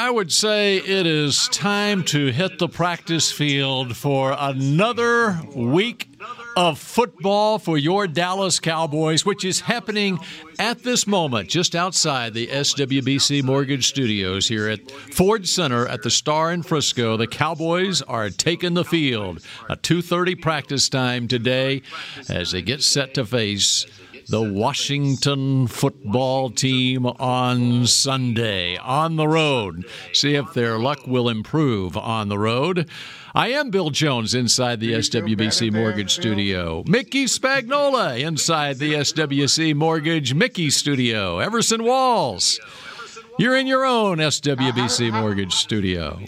I would say it is time to hit the practice field for another week of football for your Dallas Cowboys, which is happening at this moment just outside the SWBC Mortgage Studios here at Ford Center at the Star in Frisco. The Cowboys are taking the field. A 2:30 practice time today as they get set to face the Washington football team on Sunday on the road. See if their luck will improve on the road. I am Bill Jones inside the SWBC Mortgage Studio. Mickey Spagnola inside the SWC Mortgage Mickey Studio. Everson Walls. You're in your own SWBC Mortgage Studio.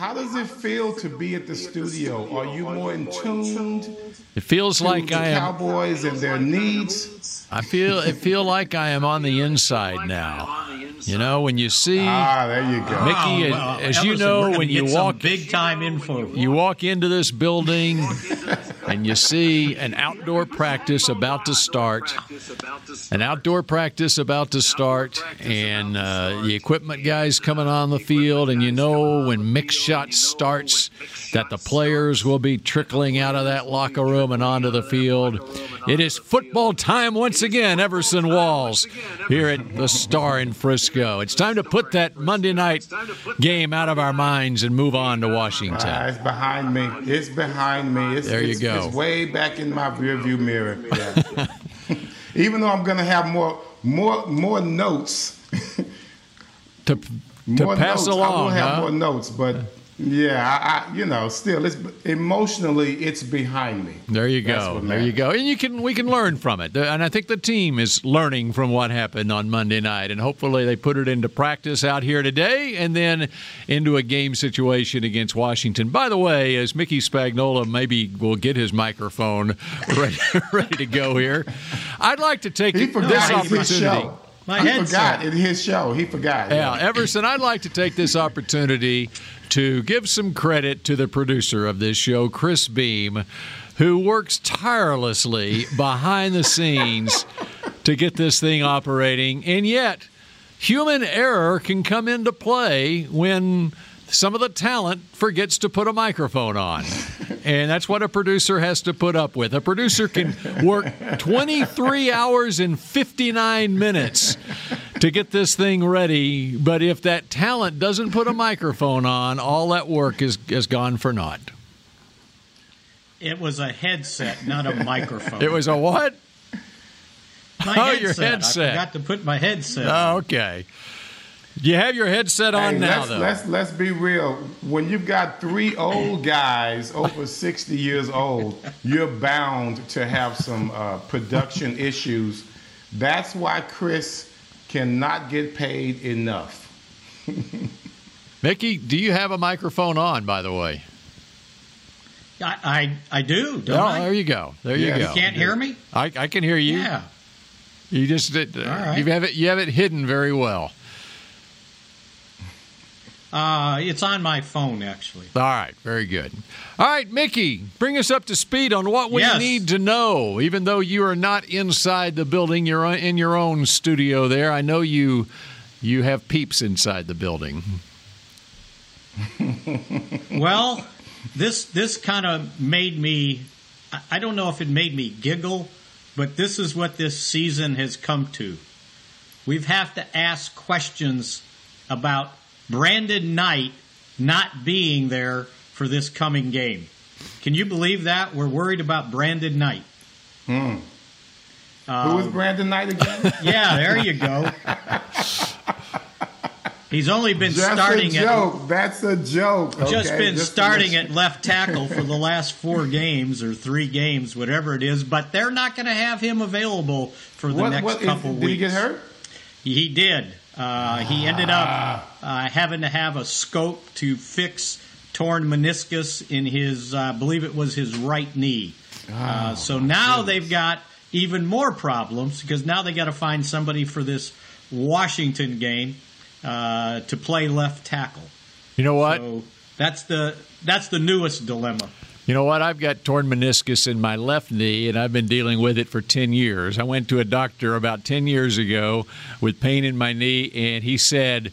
How does it feel to be at the studio? Are you more in tuned It feels to like the I am Cowboys and their needs? I feel I feel like I am on the inside now. You know, when you see Ah, there you go. Mickey, Oh, well, as you know, when you walk big time info. you walk into this building and you see an outdoor practice about to start, an outdoor practice about to start, and uh, the equipment guys coming on the field, and you know when mix shot starts that the players will be trickling out of that locker room and onto the field. It is football time once again, Everson Walls, here at the Star in Frisco. It's time to put that Monday night game out of our minds and move on to Washington. It's behind me. It's behind me. It's, There you it's, way back in my rearview mirror. Yeah. Even though I'm going to have more, more, more notes. to, to more pass notes. I will along. have huh? more notes, but yeah, I, I, you know, still, it's emotionally, it's behind me. There you go. There you go. And you can we can learn from it. And I think the team is learning from what happened on Monday night and hopefully they put it into practice out here today and then into a game situation against Washington. By the way, as Mickey Spagnola maybe will get his microphone ready, ready to go here, I'd like to take He this forgot it's his opportunity. Show. My he forgot it's his show. He forgot. Yeah, Everson, I'd like to take this opportunity to give some credit to the producer of this show, Chris Beam, who works tirelessly behind the scenes to get this thing operating. And yet, human error can come into play when some of the talent forgets to put a microphone on. And that's what a producer has to put up with. A producer can work 23 hours and 59 minutes to get this thing ready, but if that talent doesn't put a microphone on, all that work is, is gone for naught. It was a headset, not a microphone. It was a what? my oh, headset. your headset. I forgot to put my headset. Oh, okay. You have your headset on Hey, now, let's, though. let's let's be real. When you've got three old guys over sixty years old, you're bound to have some uh, production issues. That's why Chris cannot get paid enough. Mickey, do you have a microphone on, by the way? I, I I do, don't Oh, I? there you go. There Yes. you go. You can't hear me? I, I can hear you. Yeah. You just right. you have it you have it hidden very well. Uh, it's on my phone, actually. All right, very good. All right, Mickey, bring us up to speed on what we Yes. need to know. Even though you are not inside the building, you're in your own studio there. I know you you have peeps inside the building. Well, this this kind of made me. I- I don't know if it made me giggle, but this is what this season has come to. We've have to ask questions about Brandon Knight not being there for this coming game. Can you believe that? We're worried about Brandon Knight. Who Um, is Brandon Knight again? Yeah, there you go. He's only been starting. That's starting a at joke. That's a joke. just okay? been Just starting at left tackle for the last four games or three games, whatever it is. But they're not going to have him available for the What, next what is- couple did weeks. Did he get hurt? He did. Uh, he ended up Ah. uh, having to have a scope to fix torn meniscus in his, uh, I believe it was his right knee. Uh, so now they've got even more problems because now they got to find somebody for this Washington game uh, to play left tackle. You know what? So that's the that's the newest dilemma. You know what? I've got torn meniscus in my left knee, and I've been dealing with it for 10 years. I went to a doctor about 10 years ago with pain in my knee, and he said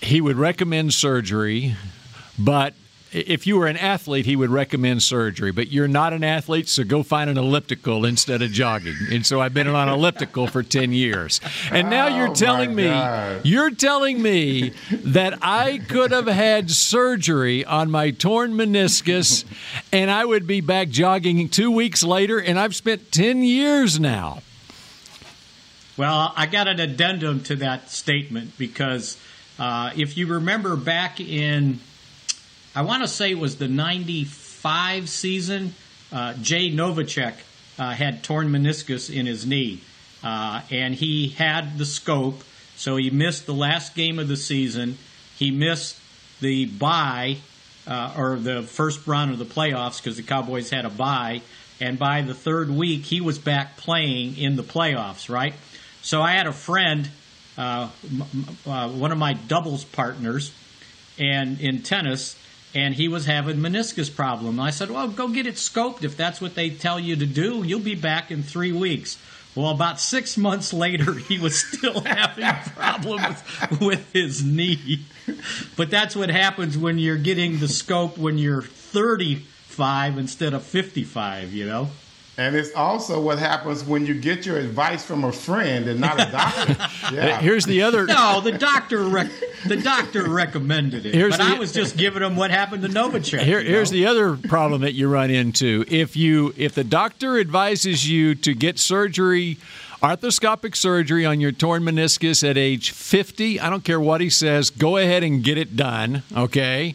he would recommend surgery, but if you were an athlete, he would recommend surgery, but you're not an athlete, so go find an elliptical instead of jogging. And so I've been on an elliptical for 10 years. And now you're Oh, telling me, God. you're telling me that I could have had surgery on my torn meniscus and I would be back jogging two weeks later, and I've spent 10 years now. Well, I got an addendum to that statement because uh, if you remember back in, I want to say it was the 95 season, uh, Jay Novacek uh, had torn meniscus in his knee. Uh, and he had the scope, so he missed the last game of the season. He missed the bye, uh, or the first round of the playoffs because the Cowboys had a bye. And by the third week, he was back playing in the playoffs, right? So I had a friend, uh, m- m- uh, one of my doubles partners, and in tennis, and he was having meniscus problem. I said, "Well, go get it scoped if that's what they tell you to do. You'll be back in three weeks." Well, about six months later, he was still having problems with his knee. But that's what happens when you're getting the scope when you're 35 instead of 55. You know. And it's also what happens when you get your advice from a friend and not a doctor. Yeah. Here's the other. No, the doctor rec- the doctor recommended it, Here's but the- I was just giving him what happened to Novacek. Here, you here's know? the other problem that you run into. If you if the doctor advises you to get surgery, arthroscopic surgery on your torn meniscus at age 50, I don't care what he says, go ahead and get it done, okay?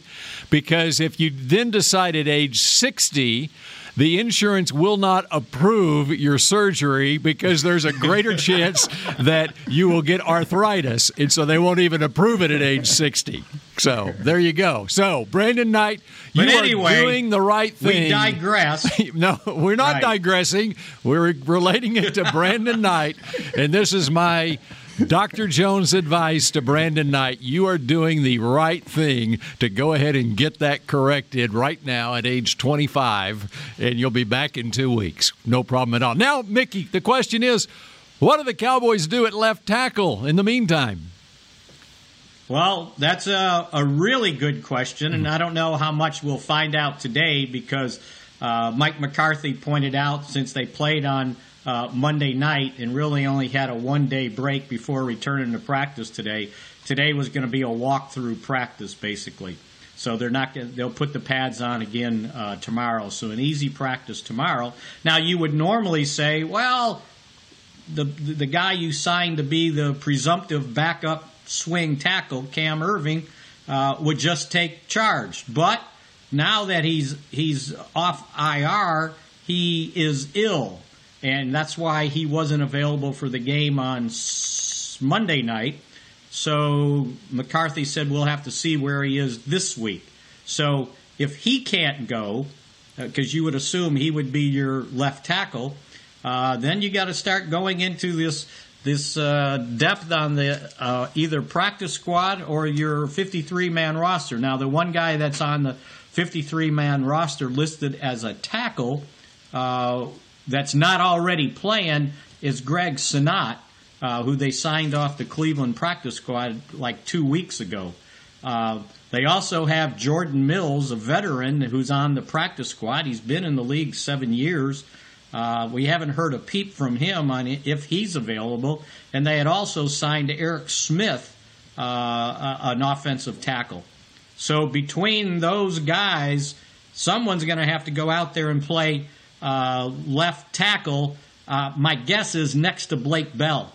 Because if you then decide at age 60 the insurance will not approve your surgery because there's a greater chance that you will get arthritis. And so they won't even approve it at age 60. So there you go. So, Brandon Knight, you anyway, are doing the right thing. We digress. No, we're not Right. digressing. We're relating it to Brandon Knight. And this is my Dr. Jones advice to Brandon Knight. You are doing the right thing to go ahead and get that corrected right now at age 25, and you'll be back in two weeks. No problem at all. Now, Mickey, the question is what do the Cowboys do at left tackle in the meantime? Well, that's a, a really good question, and I don't know how much we'll find out today because uh, Mike McCarthy pointed out since they played on uh, Monday night and really only had a one day break before returning to practice today. Today was going to be a walkthrough practice, basically. So they're not. They'll put the pads on again uh, tomorrow. So an easy practice tomorrow. Now you would normally say, well, the the guy you signed to be the presumptive backup swing tackle, Cam Erving, uh, would just take charge. But now that he's he's off IR, he is ill, and that's why he wasn't available for the game on Monday night. So McCarthy said we'll have to see where he is this week. So if he can't go, because you would assume he would be your left tackle, uh, then you got to start going into this this uh, depth on the uh, either practice squad or your 53 man roster. Now, the one guy that's on the 53 man roster listed as a tackle uh, that's not already playing is Greg Senat, uh, who they signed off the Cleveland practice squad like two weeks ago. Uh, they also have Jordan Mills, a veteran who's on the practice squad. He's been in the league seven years. Uh, we haven't heard a peep from him on if he's available. And they had also signed Eric Smith, uh, an offensive tackle. So between those guys, someone's going to have to go out there and play uh, left tackle. Uh, my guess is next to Blake Bell,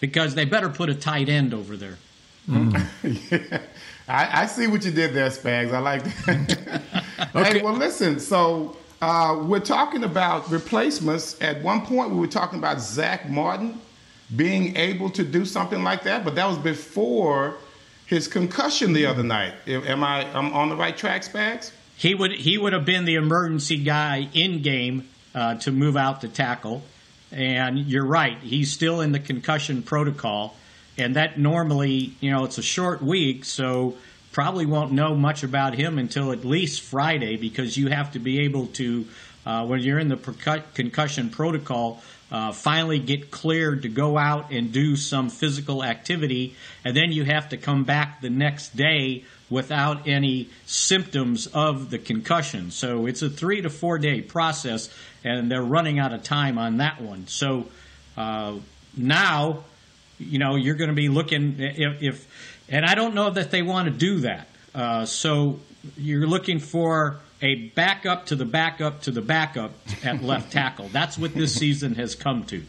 because they better put a tight end over there. I, I see what you did there, Spags. I like that. Hey, well, listen. So uh, we're talking about replacements. At one point, we were talking about Zack Martin being able to do something like that, but that was before his concussion the other night. Am I am on the right track, Spags? He would he would have been the emergency guy in game uh, to move out the tackle, and you're right. He's still in the concussion protocol, and that normally you know it's a short week, so probably won't know much about him until at least Friday because you have to be able to uh, when you're in the concussion protocol uh, finally get cleared to go out and do some physical activity, and then you have to come back the next day without any symptoms of the concussion. So it's a three to four day process, and they're running out of time on that one. So uh, now, you know, you're going to be looking if, if, and I don't know that they want to do that. Uh, so you're looking for a backup to the backup to the backup at left tackle. That's what this season has come to.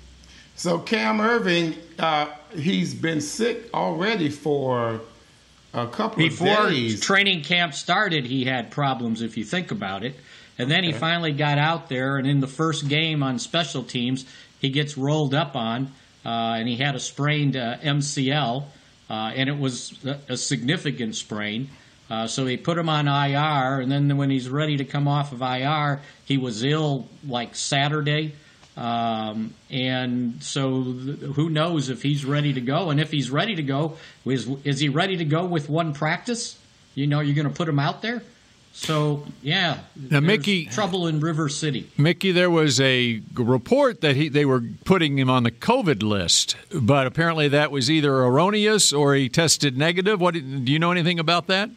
So Cam Erving, uh, he's been sick already for a couple Before. Training camp started, he had problems. If you think about it, and then he finally got out there, and in the first game on special teams, he gets rolled up on, uh, and he had a sprained uh, MCL, uh, and it was a, a significant sprain. Uh, so they put him on IR, and then when he's ready to come off of IR, he was ill like Saturday. Um, and so th- who knows if he's ready to go? And if he's ready to go, is, is he ready to go with one practice? You know, you're going to put him out there? So yeah, now Mickey trouble in River City. Mickey, there was a report that he they were putting him on the COVID list, but apparently that was either erroneous or he tested negative. What do you know anything about that?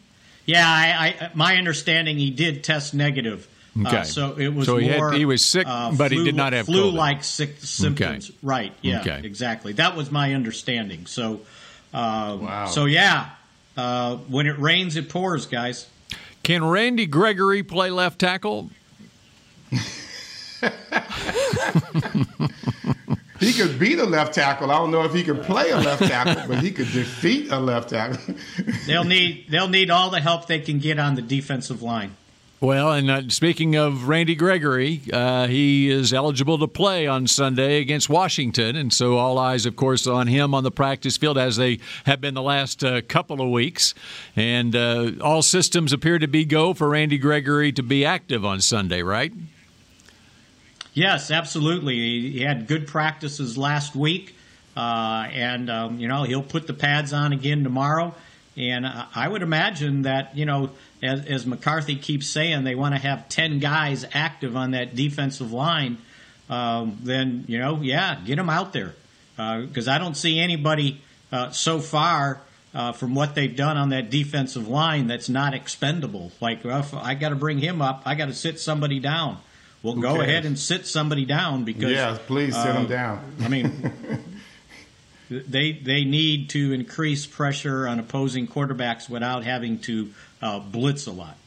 Yeah, I, I, my understanding he did test negative. Uh, okay. Uh, so it was so he, more, had, he was sick, uh, but flu, he did not have flu-like sick symptoms. Okay. Right. Yeah. Okay. Exactly. That was my understanding. So, uh, wow. So yeah, uh, when it rains, it pours, guys. Can Randy Gregory play left tackle? He could beat a left tackle. I don't know if he could play a left tackle, but he could defeat a left tackle. they'll need they'll need all the help they can get on the defensive line. Well, and uh, speaking of Randy Gregory, uh, he is eligible to play on Sunday against Washington, and so all eyes, of course, on him on the practice field as they have been the last uh, couple of weeks. And uh, all systems appear to be go for Randy Gregory to be active on Sunday, right? Yes, absolutely. He had good practices last week, uh, and um, you know he'll put the pads on again tomorrow. And I would imagine that you know, as, as McCarthy keeps saying, they want to have ten guys active on that defensive line. Um, then you know, yeah, get them out there because uh, I don't see anybody uh, so far. Uh, from what they've done on that defensive line, that's not expendable. Like, well, I got to bring him up. I got to sit somebody down. Well, Who go cares? ahead and sit somebody down because yeah, please sit uh, them down. I mean, they they need to increase pressure on opposing quarterbacks without having to uh, blitz a lot.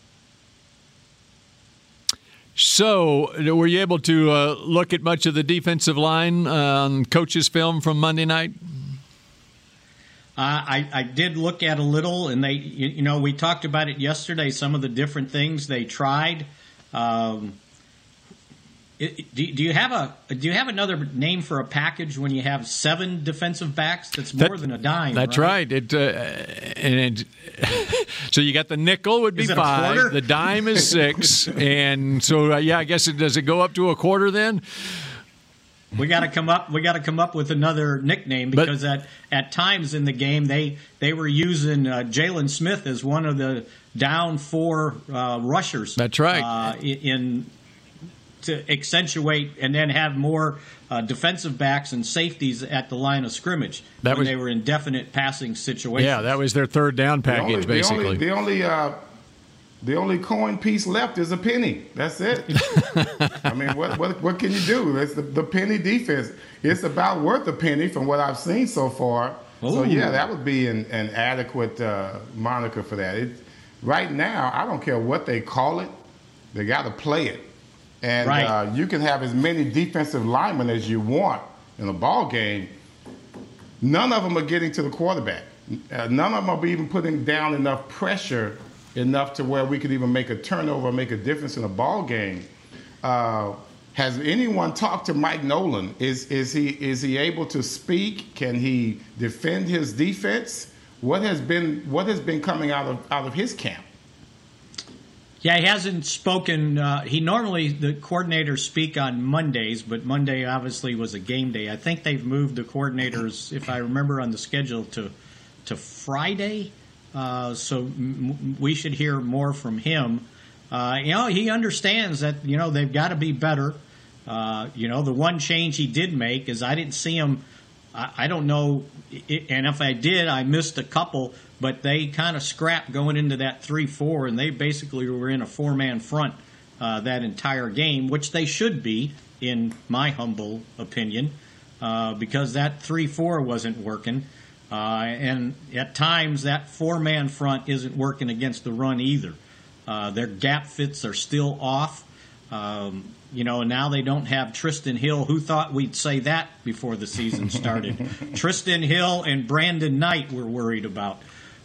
So, were you able to uh, look at much of the defensive line on coach's film from Monday night? Uh, I, I did look at a little, and they, you, you, know, we talked about it yesterday. Some of the different things they tried. Um, do, you have a do you have another name for a package when you have seven defensive backs? That's more that, than a dime. That's right. right. It, uh, and it, so you got the nickel would be five. The dime is six, and so uh, yeah, I guess it does it go up to a quarter then. We got to come up. We got to come up with another nickname because but, at at times in the game they they were using uh, Jaylon Smith as one of the down four uh, rushers. That's right. Uh, in to accentuate and then have more uh, defensive backs and safeties at the line of scrimmage that when was, they were in definite passing situations. Yeah, that was their third down package, the only, basically. The only, the only, uh, the only coin piece left is a penny. That's it. I mean, what, what, what can you do? It's the, the penny defense. It's about worth a penny from what I've seen so far. Ooh. So yeah, that would be an, an adequate uh, moniker for that. It, right now, I don't care what they call it. They got to play it. And right. uh, you can have as many defensive linemen as you want in a ball game. None of them are getting to the quarterback. Uh, none of them are even putting down enough pressure enough to where we could even make a turnover, make a difference in a ball game. Uh, has anyone talked to Mike Nolan? Is is he is he able to speak? Can he defend his defense? what has been what has been coming out of out of his camp? Yeah, he hasn't spoken. Uh, he normally the coordinators speak on Mondays, but Monday obviously was a game day. I think they've moved the coordinators, if I remember on the schedule, to to Friday. Uh, so m- we should hear more from him. Uh, you know, he understands that you know they've got to be better. Uh, you know, the one change he did make is I didn't see him. I, I don't know, and if I did, I missed a couple but they kind of scrapped going into that 3 4, and they basically were in a four man front uh, that entire game, which they should be, in my humble opinion, uh, because that 3 4 wasn't working. Uh, and at times, that four man front isn't working against the run either. Uh, their gap fits are still off. Um, you know, now they don't have Trysten Hill. Who thought we'd say that before the season started? Trysten Hill and Brandon Knight were worried about.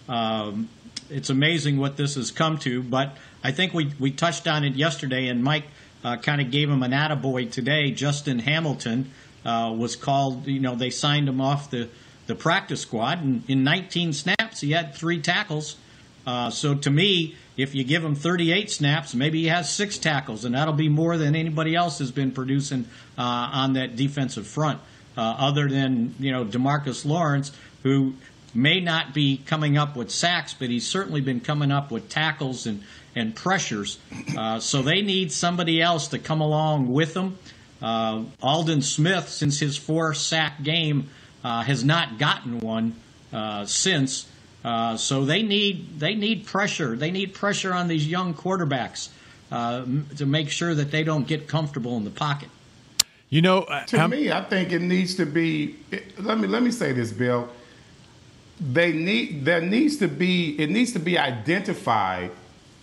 Um, it's amazing what this has come to, but I think we, we touched on it yesterday, and Mike uh, kind of gave him an attaboy today. Justin Hamilton uh, was called, you know, they signed him off the, the practice squad, and in 19 snaps, he had three tackles. Uh, so to me, if you give him 38 snaps, maybe he has six tackles, and that'll be more than anybody else has been producing uh, on that defensive front, uh, other than, you know, DeMarcus Lawrence, who may not be coming up with sacks, but he's certainly been coming up with tackles and, and pressures. Uh, so they need somebody else to come along with them. Uh, Aldon Smith, since his four sack game, uh, has not gotten one uh, since. Uh, so they need they need pressure. They need pressure on these young quarterbacks uh, to make sure that they don't get comfortable in the pocket. You know, to me, I think it needs to be. Let me let me say this, Bill they need there needs to be it needs to be identified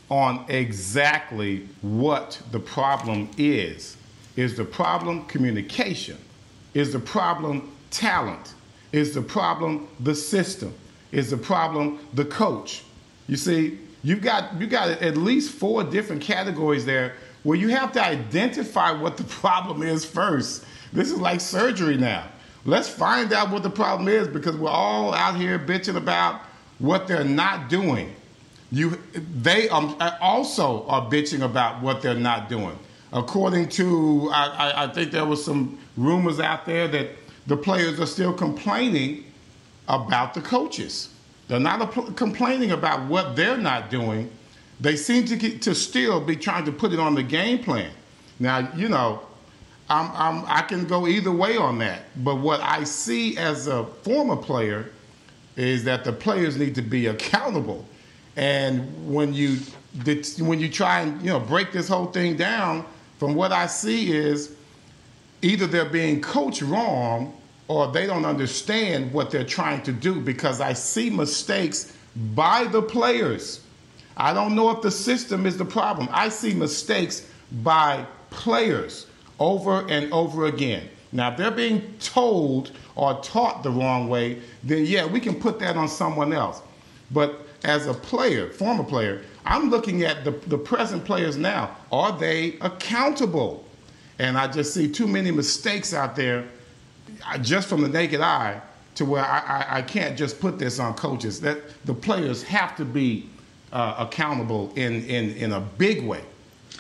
on exactly what the problem is. Is the problem communication? Is the problem talent? Is the problem the system? Is the problem the coach? You see, you've got you got at least four different categories there where you have to identify what the problem is first. This is like surgery now. Let's find out what the problem is because we're all out here bitching about what they're not doing. You, they um, also are bitching about what they're not doing. According to, I, I think there was some rumors out there that the players are still complaining about the coaches. They're not complaining about what they're not doing. They seem to get, to still be trying to put it on the game plan. Now, you know, I'm, I'm, i can go either way on that. But what I see as a former player is that the players need to be accountable. And when you when you try and you know break this whole thing down, from what I see is either they're being coached wrong or they don't understand what they're trying to do because I see mistakes by the players. I don't know if the system is the problem. I see mistakes by players over and over again. Now, if they're being told or taught the wrong way, then yeah, we can put that on someone else. But as a player, former player, I'm looking at the, the present players now. Are they accountable? And I just see too many mistakes out there just from the naked eye to where I, I, I can't just put this on coaches. That the players have to be uh, accountable in, in, in a big way.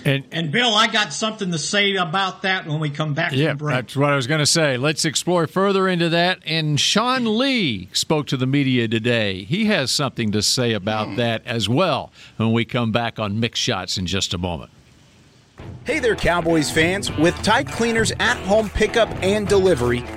And, and Bill, I got something to say about that when we come back. Yeah, that's what I was going to say. Let's explore further into that. And Sean Lee spoke to the media today. He has something to say about mm. that as well when we come back on Mick Shots in just a moment. Hey there, Cowboys fans! With Tide Cleaners at home pickup and delivery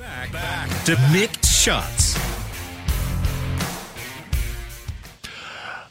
Back, back to Mick Shots.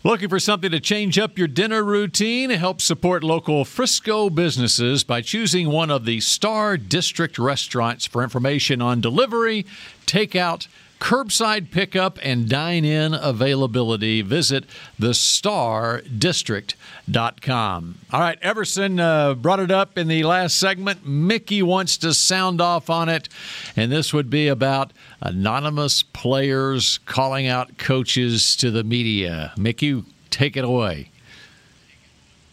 Looking for something to change up your dinner routine? Help support local Frisco businesses by choosing one of the Star District restaurants. For information on delivery, takeout, curbside pickup, and dine in availability, visit thestardistrict.com. All right, Everson uh, brought it up in the last segment. Mickey wants to sound off on it, and this would be about anonymous players calling out coaches to the media. Mickey, take it away.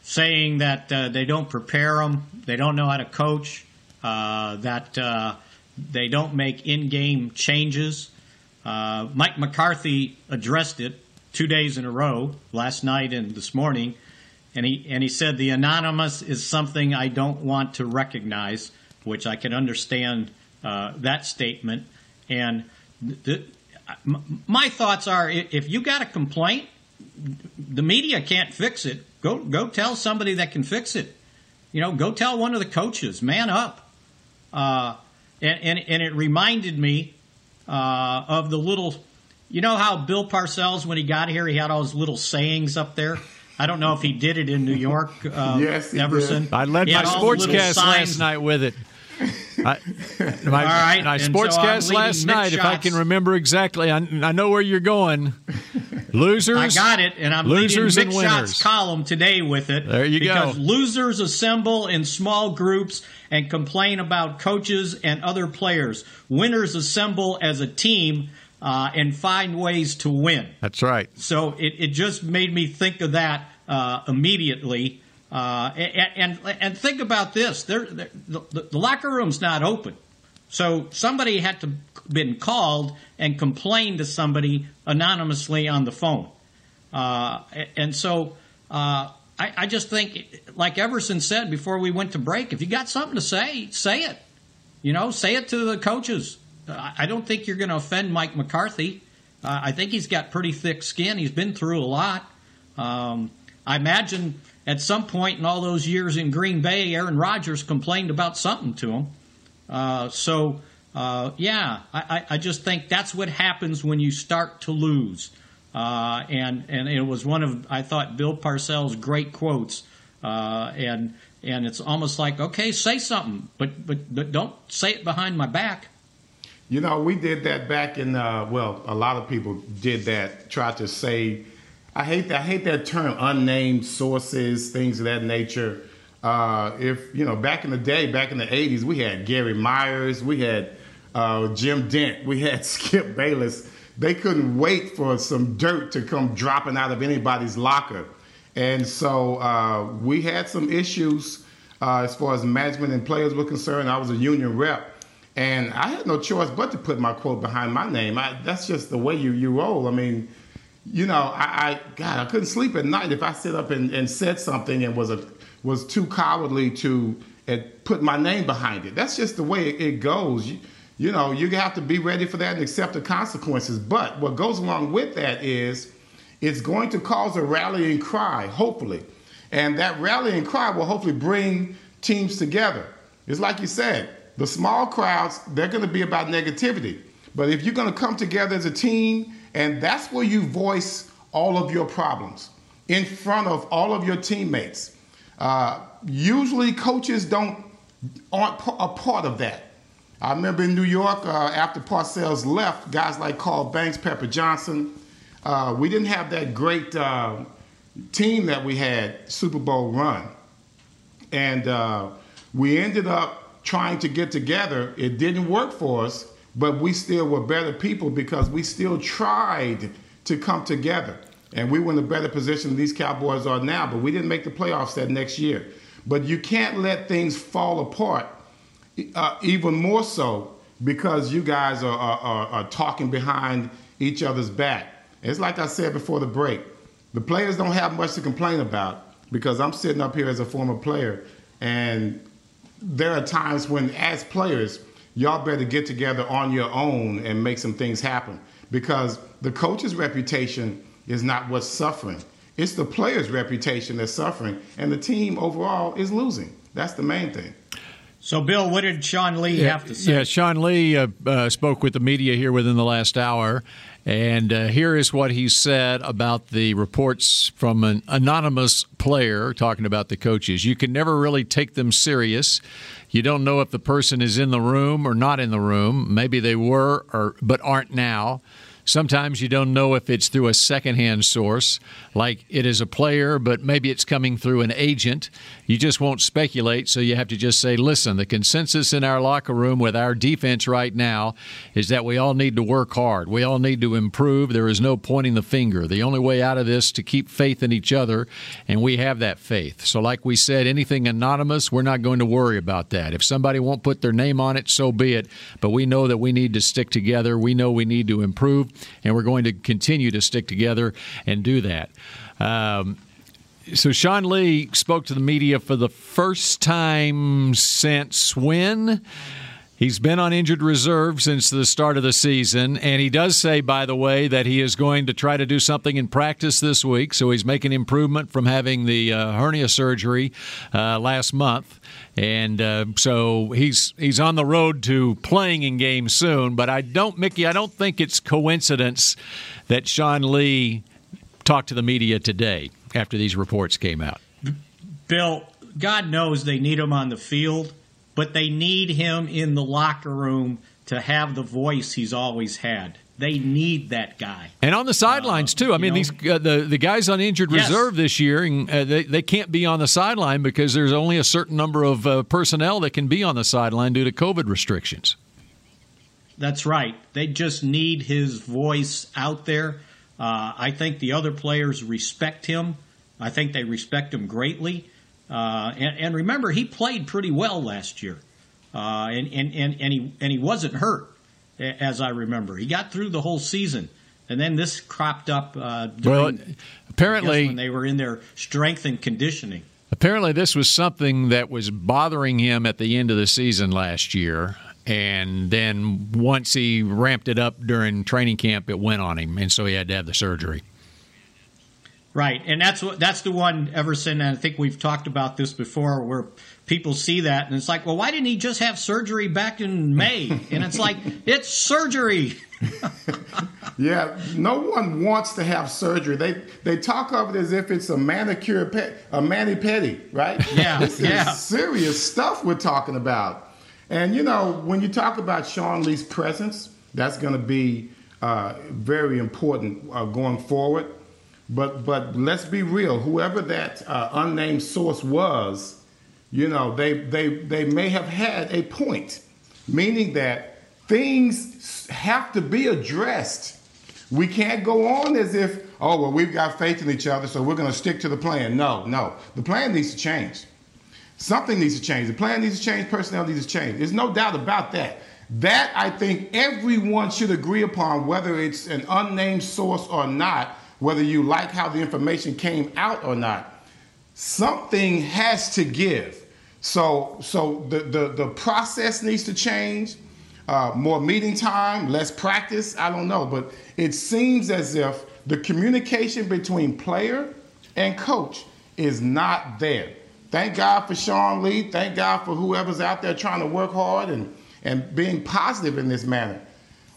Saying that uh, they don't prepare them, they don't know how to coach, uh, that uh, they don't make in game changes. Uh, Mike McCarthy addressed it two days in a row, last night and this morning, and he and he said the anonymous is something I don't want to recognize, which I can understand uh, that statement. And the, my thoughts are, if you got a complaint, the media can't fix it. Go go tell somebody that can fix it. You know, go tell one of the coaches. Man up. Uh, and, and and it reminded me uh, of the little, you know how Bill Parcells, when he got here, he had all his little sayings up there. I don't know if he did it in New York. Uh, yes, Everson. Did. I led my sportscast last night with it. I, my, all right, my sportscast so last night, if I can remember exactly, I, I know where you're going. Losers, I got it, and I'm losers leading Mick winners. Shots column today with it. There you because go. losers assemble in small groups and complain about coaches and other players. Winners assemble as a team uh, and find ways to win. That's right. So it, it just made me think of that uh, immediately. Uh, and, and and think about this: they're, they're, the, the locker room's not open, so somebody had to been called and complained to somebody anonymously on the phone. Uh, and so uh, I, I just think, like Everson said before we went to break, if you got something to say, say it. You know, say it to the coaches. I don't think you're going to offend Mike McCarthy. Uh, I think he's got pretty thick skin. He's been through a lot. Um, I imagine at some point in all those years in Green Bay, Aaron Rodgers complained about something to him. Uh, so, uh, yeah, I, I, just think that's what happens when you start to lose. Uh, and and it was one of I thought Bill Parcells' great quotes. Uh, and and it's almost like okay, say something, but but but don't say it behind my back. You know, we did that back in. Uh, well, a lot of people did that. Tried to say, I hate that. I hate that term, unnamed sources, things of that nature. Uh, if you know, back in the day, back in the '80s, we had Gary Myers, we had uh, Jim Dent, we had Skip Bayless. They couldn't wait for some dirt to come dropping out of anybody's locker, and so uh, we had some issues uh, as far as management and players were concerned. I was a union rep. And I had no choice but to put my quote behind my name. I, that's just the way you, you roll. I mean, you know, I, I God, I couldn't sleep at night if I sit up and, and said something and was a was too cowardly to put my name behind it. That's just the way it, it goes. You, you know, you have to be ready for that and accept the consequences. But what goes along with that is it's going to cause a rallying cry, hopefully. And that rallying cry will hopefully bring teams together. It's like you said, the small crowds, they're going to be about negativity. But if you're going to come together as a team, and that's where you voice all of your problems in front of all of your teammates. Uh, usually, coaches don't aren't a part of that. I remember in New York, uh, after Parcells left, guys like Carl Banks, Pepper Johnson, uh, we didn't have that great uh, team that we had Super Bowl run, and uh, we ended up trying to get together. It didn't work for us, but we still were better people because we still tried to come together. And we were in a better position than these Cowboys are now, but we didn't make the playoffs that next year. But you can't let things fall apart, uh, even more so because you guys are, are, are talking behind each other's back. It's like I said before the break the players don't have much to complain about because I'm sitting up here as a former player, and there are times when, as players, y'all better get together on your own and make some things happen because the coach's reputation is not what's suffering. It's the player's reputation that's suffering, and the team overall is losing. That's the main thing. So, Bill, what did Sean Lee yeah, have to say? Yeah, Sean Lee uh, uh, spoke with the media here within the last hour, and uh, here is what he said about the reports from an anonymous player talking about the coaches. You can never really take them serious. You don't know if the person is in the room or not in the room. Maybe they were, or but aren't now. Sometimes you don't know if it's through a secondhand source, like it is a player, but maybe it's coming through an agent. You just won't speculate, so you have to just say, listen, the consensus in our locker room with our defense right now is that we all need to work hard. We all need to improve. There is no pointing the finger. The only way out of this to keep faith in each other, and we have that faith. So, like we said, anything anonymous, we're not going to worry about that. If somebody won't put their name on it, so be it. But we know that we need to stick together. We know we need to improve, and we're going to continue to stick together and do that. Um, so Sean Lee spoke to the media for the first time since when? He's been on injured reserve since the start of the season, and he does say, by the way, that he is going to try to do something in practice this week. So he's making improvement from having the uh, hernia surgery uh, last month, and uh, so he's he's on the road to playing in games soon. But I don't, Mickey, I don't think it's coincidence that Sean Lee talked to the media today after these reports came out. Bill, God knows they need him on the field, but they need him in the locker room to have the voice he's always had. They need that guy, and on the sidelines uh, too. I mean, know, these uh, the the guys on injured yes. reserve this year, and, uh, they they can't be on the sideline because there's only a certain number of uh, personnel that can be on the sideline due to COVID restrictions. That's right. They just need his voice out there. Uh, I think the other players respect him. I think they respect him greatly. Uh, and, and, remember, he played pretty well last year, uh, and, and, and, and, he, and he wasn't hurt, as I remember. He got through the whole season. And then this cropped up uh, during, well, apparently when they were in their strength and conditioning. Apparently, this was something that was bothering him at the end of the season last year. And then once he ramped it up during training camp, it went on him. And so he had to have the surgery. Right, and that's what that's the one Everson. And I think we've talked about this before, where people see that and it's like, well, why didn't he just have surgery back in May? And it's like, it's surgery. yeah, no one wants to have surgery. They they talk of it as if it's a manicure, pe- a mani pedi, right? Yeah, this yeah. is serious stuff we're talking about. And you know, when you talk about Sean Lee's presence, that's going to be uh, very important uh, going forward. But but let's be real. Whoever that uh, unnamed source was, you know, they they they may have had a point, meaning that things have to be addressed. We can't go on as if oh well we've got faith in each other, so we're going to stick to the plan. No, no, the plan needs to change. Something needs to change. The plan needs to change. Personnel needs to change. There's no doubt about that. That I think everyone should agree upon, whether it's an unnamed source or not whether you like how the information came out or not. Something has to give. So, so the, the, the process needs to change. uh, more meeting time, less practice. I don't know, but it seems as if the communication between player and coach is not there. Thank God for Sean Lee. Thank God for whoever's out there trying to work hard and, and being positive in this manner.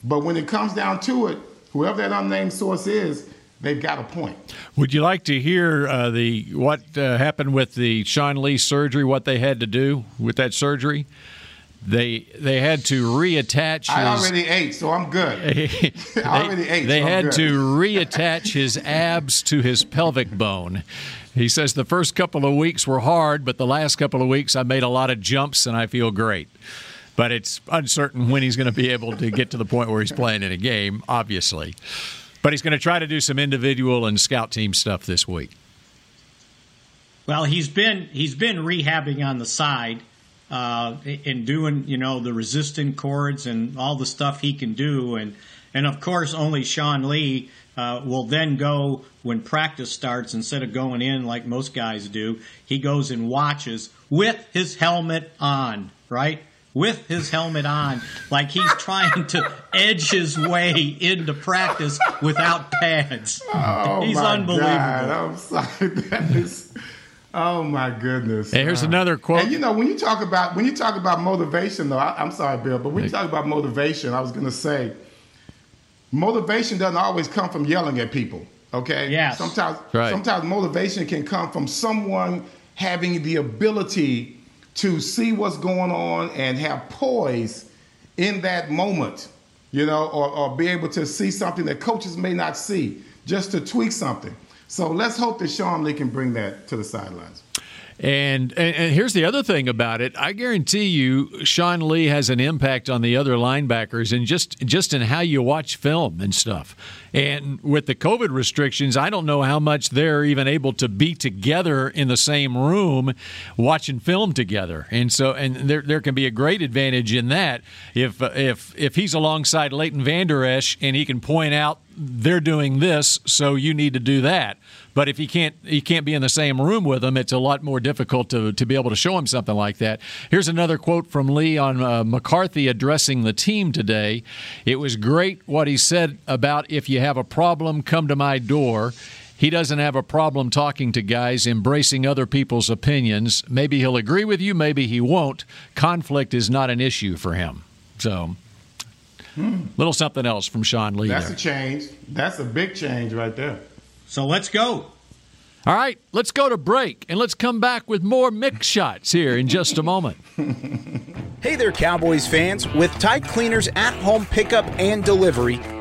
But when it comes down to it, whoever that unnamed source is, they've got a point. Would you like to hear uh, the what uh, happened with the Sean Lee surgery? What they had to do with that surgery? They they had to reattach. His, I already ate, so I'm good. they, I already ate. They so had to reattach his abs to his pelvic bone. He says the first couple of weeks were hard, but the last couple of weeks I made a lot of jumps and I feel great. But it's uncertain when he's going to be able to get to the point where he's playing in a game, obviously. But he's going to try to do some individual and scout team stuff this week. Well, he's been he's been rehabbing on the side uh, and doing you know the resistant cords and all the stuff he can do, and and of course only Sean Lee uh, will then go when practice starts instead of going in like most guys do. He goes and watches with his helmet on, right? With his helmet on, like he's trying to edge his way into practice without pads. Oh, he's my unbelievable. God. I'm sorry. That is. Oh my goodness! And here's uh, another quote. And you know, when you talk about when you talk about motivation, though, I, am sorry, Bill, but when you talk about motivation, I was going to say, motivation doesn't always come from yelling at people. Okay. Yeah. Sometimes, Right. sometimes motivation can come from someone having the ability to see what's going on and have poise in that moment, you know, or, or be able to see something that coaches may not see, just to tweak something. So let's hope that Sean Lee can bring that to the sidelines. And, and and here's the other thing about it. I guarantee you, Sean Lee has an impact on the other linebackers, and just just in how you watch film and stuff. And with the COVID restrictions, I don't know how much they're even able to be together in the same room, watching film together. And so, and there there can be a great advantage in that if if if he's alongside Leighton Vander Esch and he can point out they're doing this, so you need to do that. But if he can't he can't be in the same room with them, it's a lot more difficult to, to be able to show him something like that. Here's another quote from Lee on uh, McCarthy addressing the team today. It was great what he said about if you have a problem, come to my door. He doesn't have a problem talking to guys, embracing other people's opinions. Maybe he'll agree with you, maybe he won't. Conflict is not an issue for him. So, little something else from Sean Lee That's there. a change. That's a big change right there. So let's go. All right, let's go to break and let's come back with more Mick Shots here in just a moment. Hey there, Cowboys fans. With Tide Cleaners at home pickup and delivery,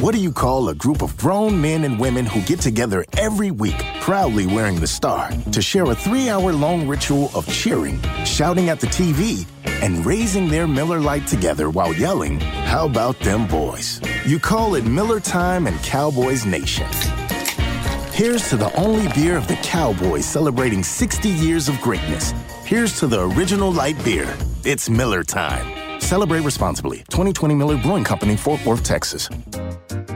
What do you call a group of grown men and women who get together every week, proudly wearing the star, to share a three hour long ritual of cheering, shouting at the TV, and raising their Miller Lite together while yelling, How about them boys? You call it Miller Time and Cowboys Nation. Here's to the only beer of the Cowboys celebrating 60 years of greatness. Here's to the original light beer. It's Miller Time. Celebrate responsibly. 2020 Miller Brewing Company, Fort Worth, Texas.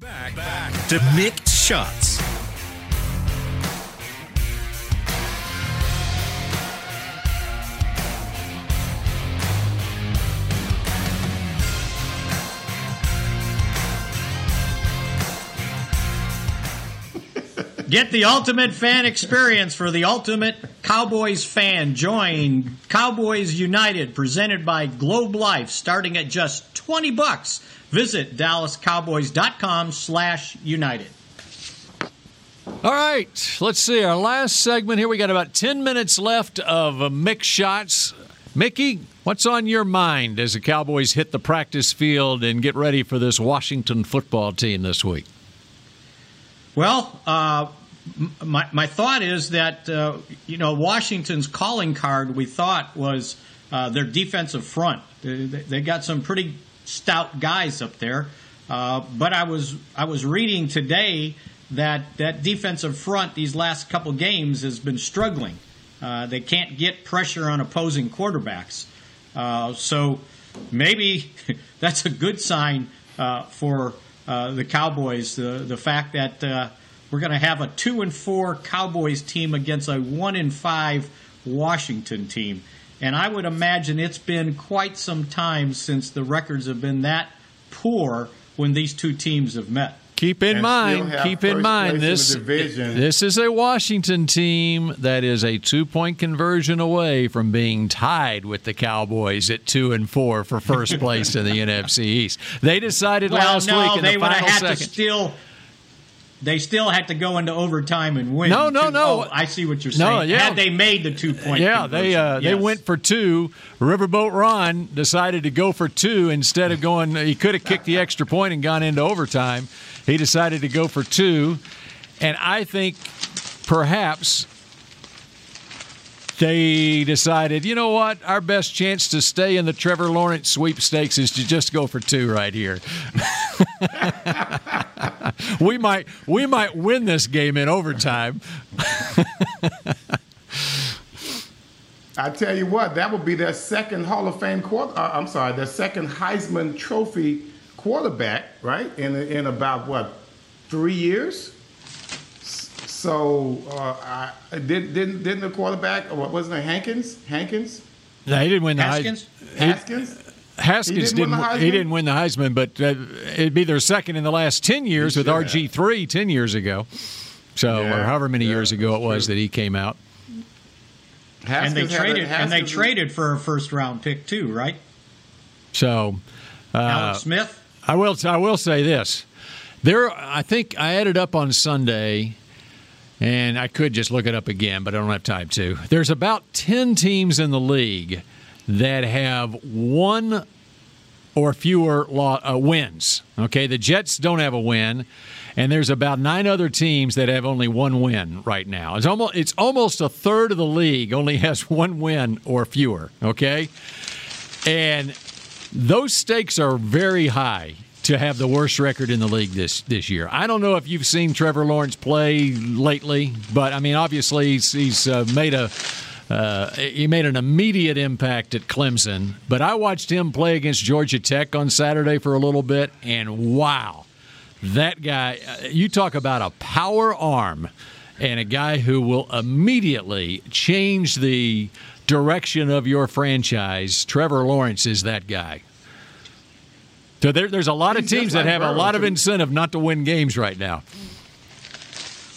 Back, back to Mick Shots. Get the ultimate fan experience for the ultimate Cowboys fan. Join Cowboys United, presented by Globe Life, starting at just 20 bucks. Visit DallasCowboys.com slash United. All right, let's see our last segment here. We got about 10 minutes left of uh, Mick Shots. Mickey, what's on your mind as the Cowboys hit the practice field and get ready for this Washington football team this week? Well, uh, my, my thought is that, uh, you know, Washington's calling card, we thought, was uh, their defensive front. They, they, got some pretty stout guys up there. Uh, but I was I was reading today that that defensive front these last couple games has been struggling. Uh, they can't get pressure on opposing quarterbacks. Uh, so maybe that's a good sign for the Cowboys. The the fact that we're going to have a two and four Cowboys team against a one and five Washington team. And I would imagine it's been quite some time since the records have been that poor when these two teams have met. Keep in mind, keep in mind this in this is a Washington team that is a two-point conversion away from being tied with the Cowboys at 2 and 4 for first place in the NFC East. They decided well, last no, week in they the final have had second. to still they still had to go into overtime and win. No, no, too. no. Oh, I see what you're saying. No, yeah. Had they made the two point, Yeah, they uh, they went for two. Riverboat Ron decided to go for two instead of going. He could have kicked the extra point and gone into overtime. He decided to go for two, and I think perhaps they decided, you know what, our best chance to stay in the Trevor Lawrence sweepstakes is to just go for two right here. we might we might win this game in overtime. I tell you what, that would be their second Hall of Fame quarter. Uh, I'm sorry, their second Heisman Trophy quarterback, right? In in about what three years. S- So uh, I, did, didn't didn't the quarterback? What wasn't it? Hankins? Hankins? No, he didn't win the Haskins? Heis- Haskins? Haskins He didn't. didn't win the he Heisman? didn't win the Heisman, but uh, it'd be their second in the last ten years He with should have. RG three ten years ago. So, or however many yeah, years ago it was true. that he came out. and they Haskins had a- traded and they traded for a first round pick too, right? So, uh, Alex Smith. I will. I will say this. There, I think I added up on Sunday, and I could just look it up again, but I don't have time to. There's about ten teams in the league that have one or fewer uh, wins. Okay, the Jets don't have a win, and there's about nine other teams that have only one win right now. It's almost it's almost a third of the league only has one win or fewer. Okay, and those stakes are very high to have the worst record in the league this this year. I don't know if you've seen Trevor Lawrence play lately, but I mean, obviously he's, he's uh, made a uh, he made an immediate impact at Clemson. But I watched him play against Georgia Tech on Saturday for a little bit, and wow, that guy! uh, You talk about a power arm and a guy who will immediately change the direction of your franchise. Trevor Lawrence is that guy. So there, there's a lot of teams that have a lot of incentive not to win games right now.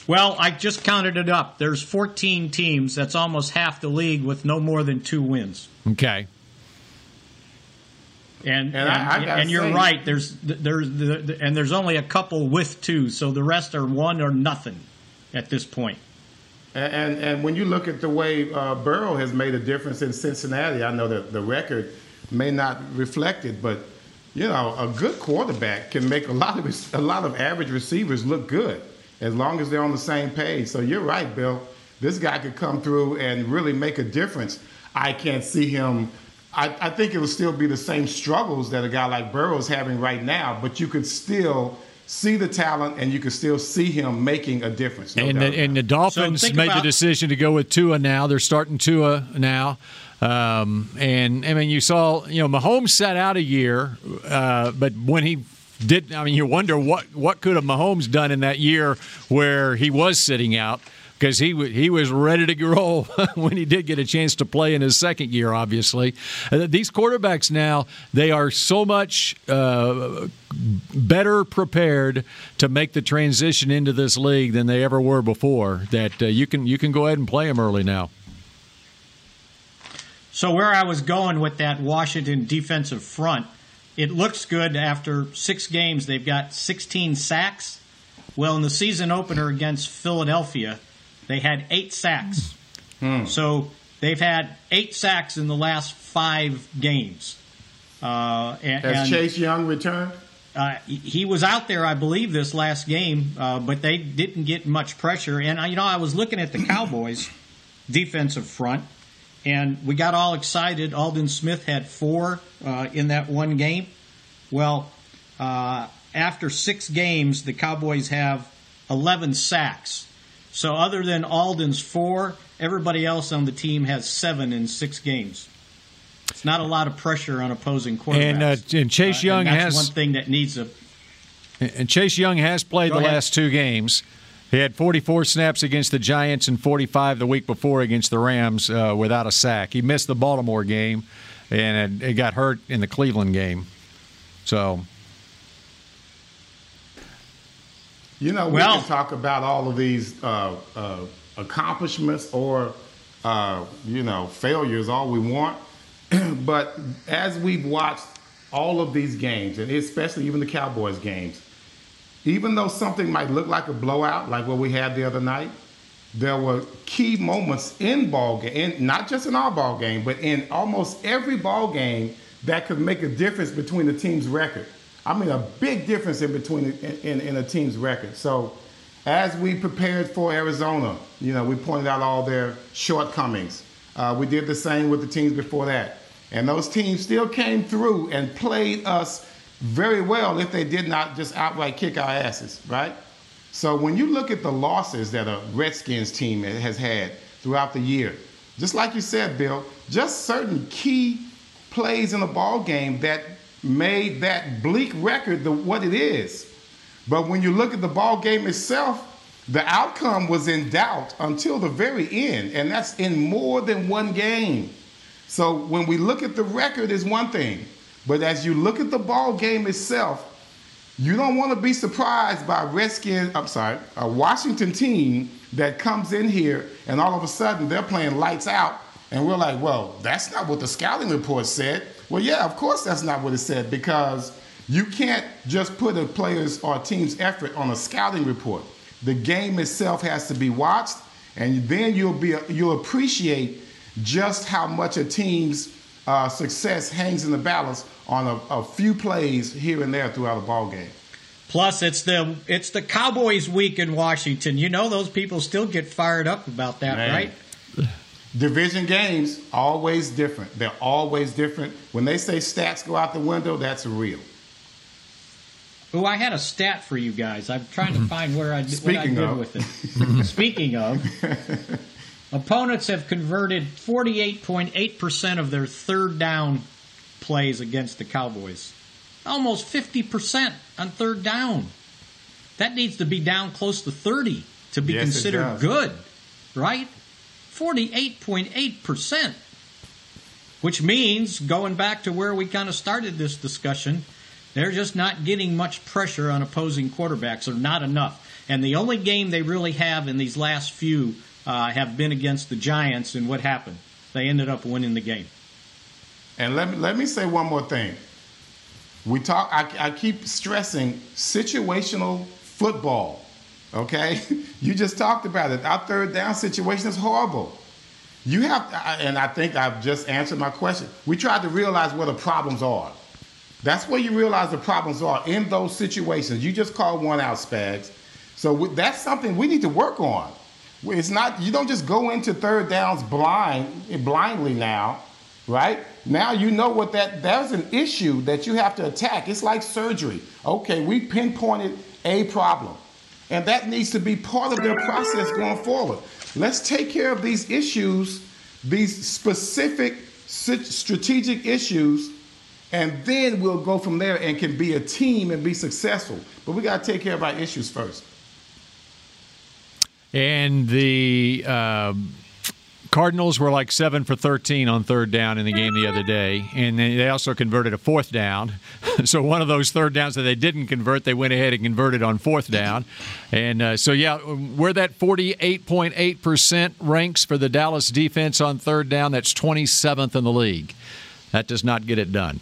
Well, I just counted it up. There's 14 teams. That's almost half the league with no more than two wins. Okay. And And and, I- I and you're say- right. There's there's the, and there's only a couple with two, so the rest are one or nothing at this point. And, and and when you look at the way uh, Burrow has made a difference in Cincinnati, I know that the record may not reflect it, but you know, a good quarterback can make a lot of a lot of average receivers look good as long as they're on the same page. So you're right, Bill. This guy could come through and really make a difference. I can't see him. I, I think it will still be the same struggles that a guy like Burrow is having right now, but you could still see the talent and you could still see him making a difference. No and, the, and the Dolphins think made the decision to go with Tua now. They're starting Tua now. Um, and I mean, you saw, you know, Mahomes sat out a year, uh, but when he did. I mean, you wonder what what could have Mahomes done in that year where he was sitting out because he he was ready to roll when he did get a chance to play in his second year. Obviously, uh, these quarterbacks now they are so much uh, better prepared to make the transition into this league than they ever were before. That uh, you can you can go ahead and play them early now. So where I was going with that Washington defensive front, it looks good after six games. They've got 16 sacks. Well, in the season opener against Philadelphia, they had eight sacks. Hmm. So they've had eight sacks in the last five games. Uh, and, Has Chase Young returned? Uh, he was out there, I believe, this last game, uh, but they didn't get much pressure. And uh, you know, I was looking at the Cowboys' defensive front, and we got all excited. Aldon Smith had four uh, in that one game. Well, uh, after six games, the Cowboys have 11 sacks. So other than Aldon's four, everybody else on the team has seven in six games. It's not a lot of pressure on opposing quarterbacks. And, uh, and Chase Young uh, and has one thing that needs a. And Chase Young has played Go the ahead. last two games. He had 44 snaps against the Giants and 45 the week before against the Rams uh, without a sack. He missed the Baltimore game, and it got hurt in the Cleveland game. So You know, we well, can talk about all of these uh, uh, accomplishments or, uh, you know, failures all we want. but as we've watched all of these games, and especially even the Cowboys games, even though something might look like a blowout, like what we had the other night, there were key moments in ball game, not just in our ball game, but in almost every ball game that could make a difference between the team's record. I mean, a big difference in between in, in, in, a team's record. So, as we prepared for Arizona, you know, we pointed out all their shortcomings. Uh, we did the same with the teams before that, and those teams still came through and played us very well if they did not just outright kick our asses, right? So when you look at the losses that a Redskins team has had throughout the year, just like you said, Bill, just certain key plays in a ball game that made that bleak record the, what it is. But when you look at the ball game itself, the outcome was in doubt until the very end, and that's in more than one game. So when we look at the record is one thing, but as you look at the ball game itself, you don't want to be surprised by Redskins, I'm sorry, a Washington team that comes in here and all of a sudden they're playing lights out, and we're like, well, that's not what the scouting report said. Well, yeah, of course that's not what it said because you can't just put a player's or a team's effort on a scouting report. The game itself has to be watched, and then you'll be you'll appreciate just how much a team's uh, success hangs in the balance on a, a, few plays here and there throughout a ball game. Plus, it's the it's the Cowboys week in Washington. You know, those people still get fired up about that, Man. right? Division games always different. They're always different. When they say stats go out the window, that's real. Oh, I had a stat for you guys. I'm trying to find where I, Speaking what I did of. with it. Speaking of, opponents have converted 48.8% of their third down plays against the Cowboys. Almost 50% on third down. That needs to be down close to 30 to be yes, considered good, right? 48.8%, which means, going back to where we kind of started this discussion, they're just not getting much pressure on opposing quarterbacks, or not enough. And the only game they really have in these last few uh, have been against the Giants, and what happened? They ended up winning the game. And let me, let me say one more thing. We talk. I, I keep stressing situational football. Okay, you just talked about it. Our third down situation is horrible. You have, and I think I've just answered my question. We tried to realize where the problems are. That's where you realize the problems are in those situations. You just call one out, Spags. So that's something we need to work on. It's not you don't just go into third downs blind blindly now, right? Now you know what that there's an issue that you have to attack. It's like surgery. Okay, we pinpointed a problem. And that needs to be part of their process going forward. Let's take care of these issues, these specific strategic issues, and then we'll go from there and can be a team and be successful. But we got to take care of our issues first. And the uh, Cardinals were like seven for 13 on third down in the game the other day. And they also converted a fourth down. so one of those third downs that they didn't convert, they went ahead and converted on fourth down. And uh, so, yeah, where that 48.8% ranks for the Dallas defense on third down, that's 27th in the league. That does not get it done.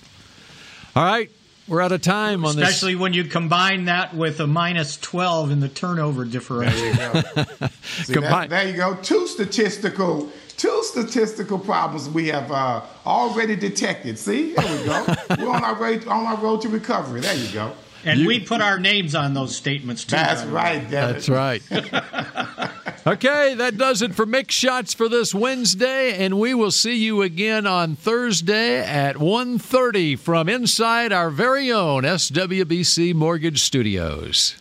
All right. We're out of time on Especially this. Especially when you combine that with a minus 12 in the turnover differential. There you go. See, that, there you go. Two statistical two statistical problems we have uh, already detected. See, there we go. We're on our way on our road to recovery. There you go. And you, we put our names on those statements too. That's right. Devin. That's right. okay, that does it for Mick Shots for this Wednesday, and we will see you again on Thursday at 1.30 from inside our very own SWBC Mortgage Studios.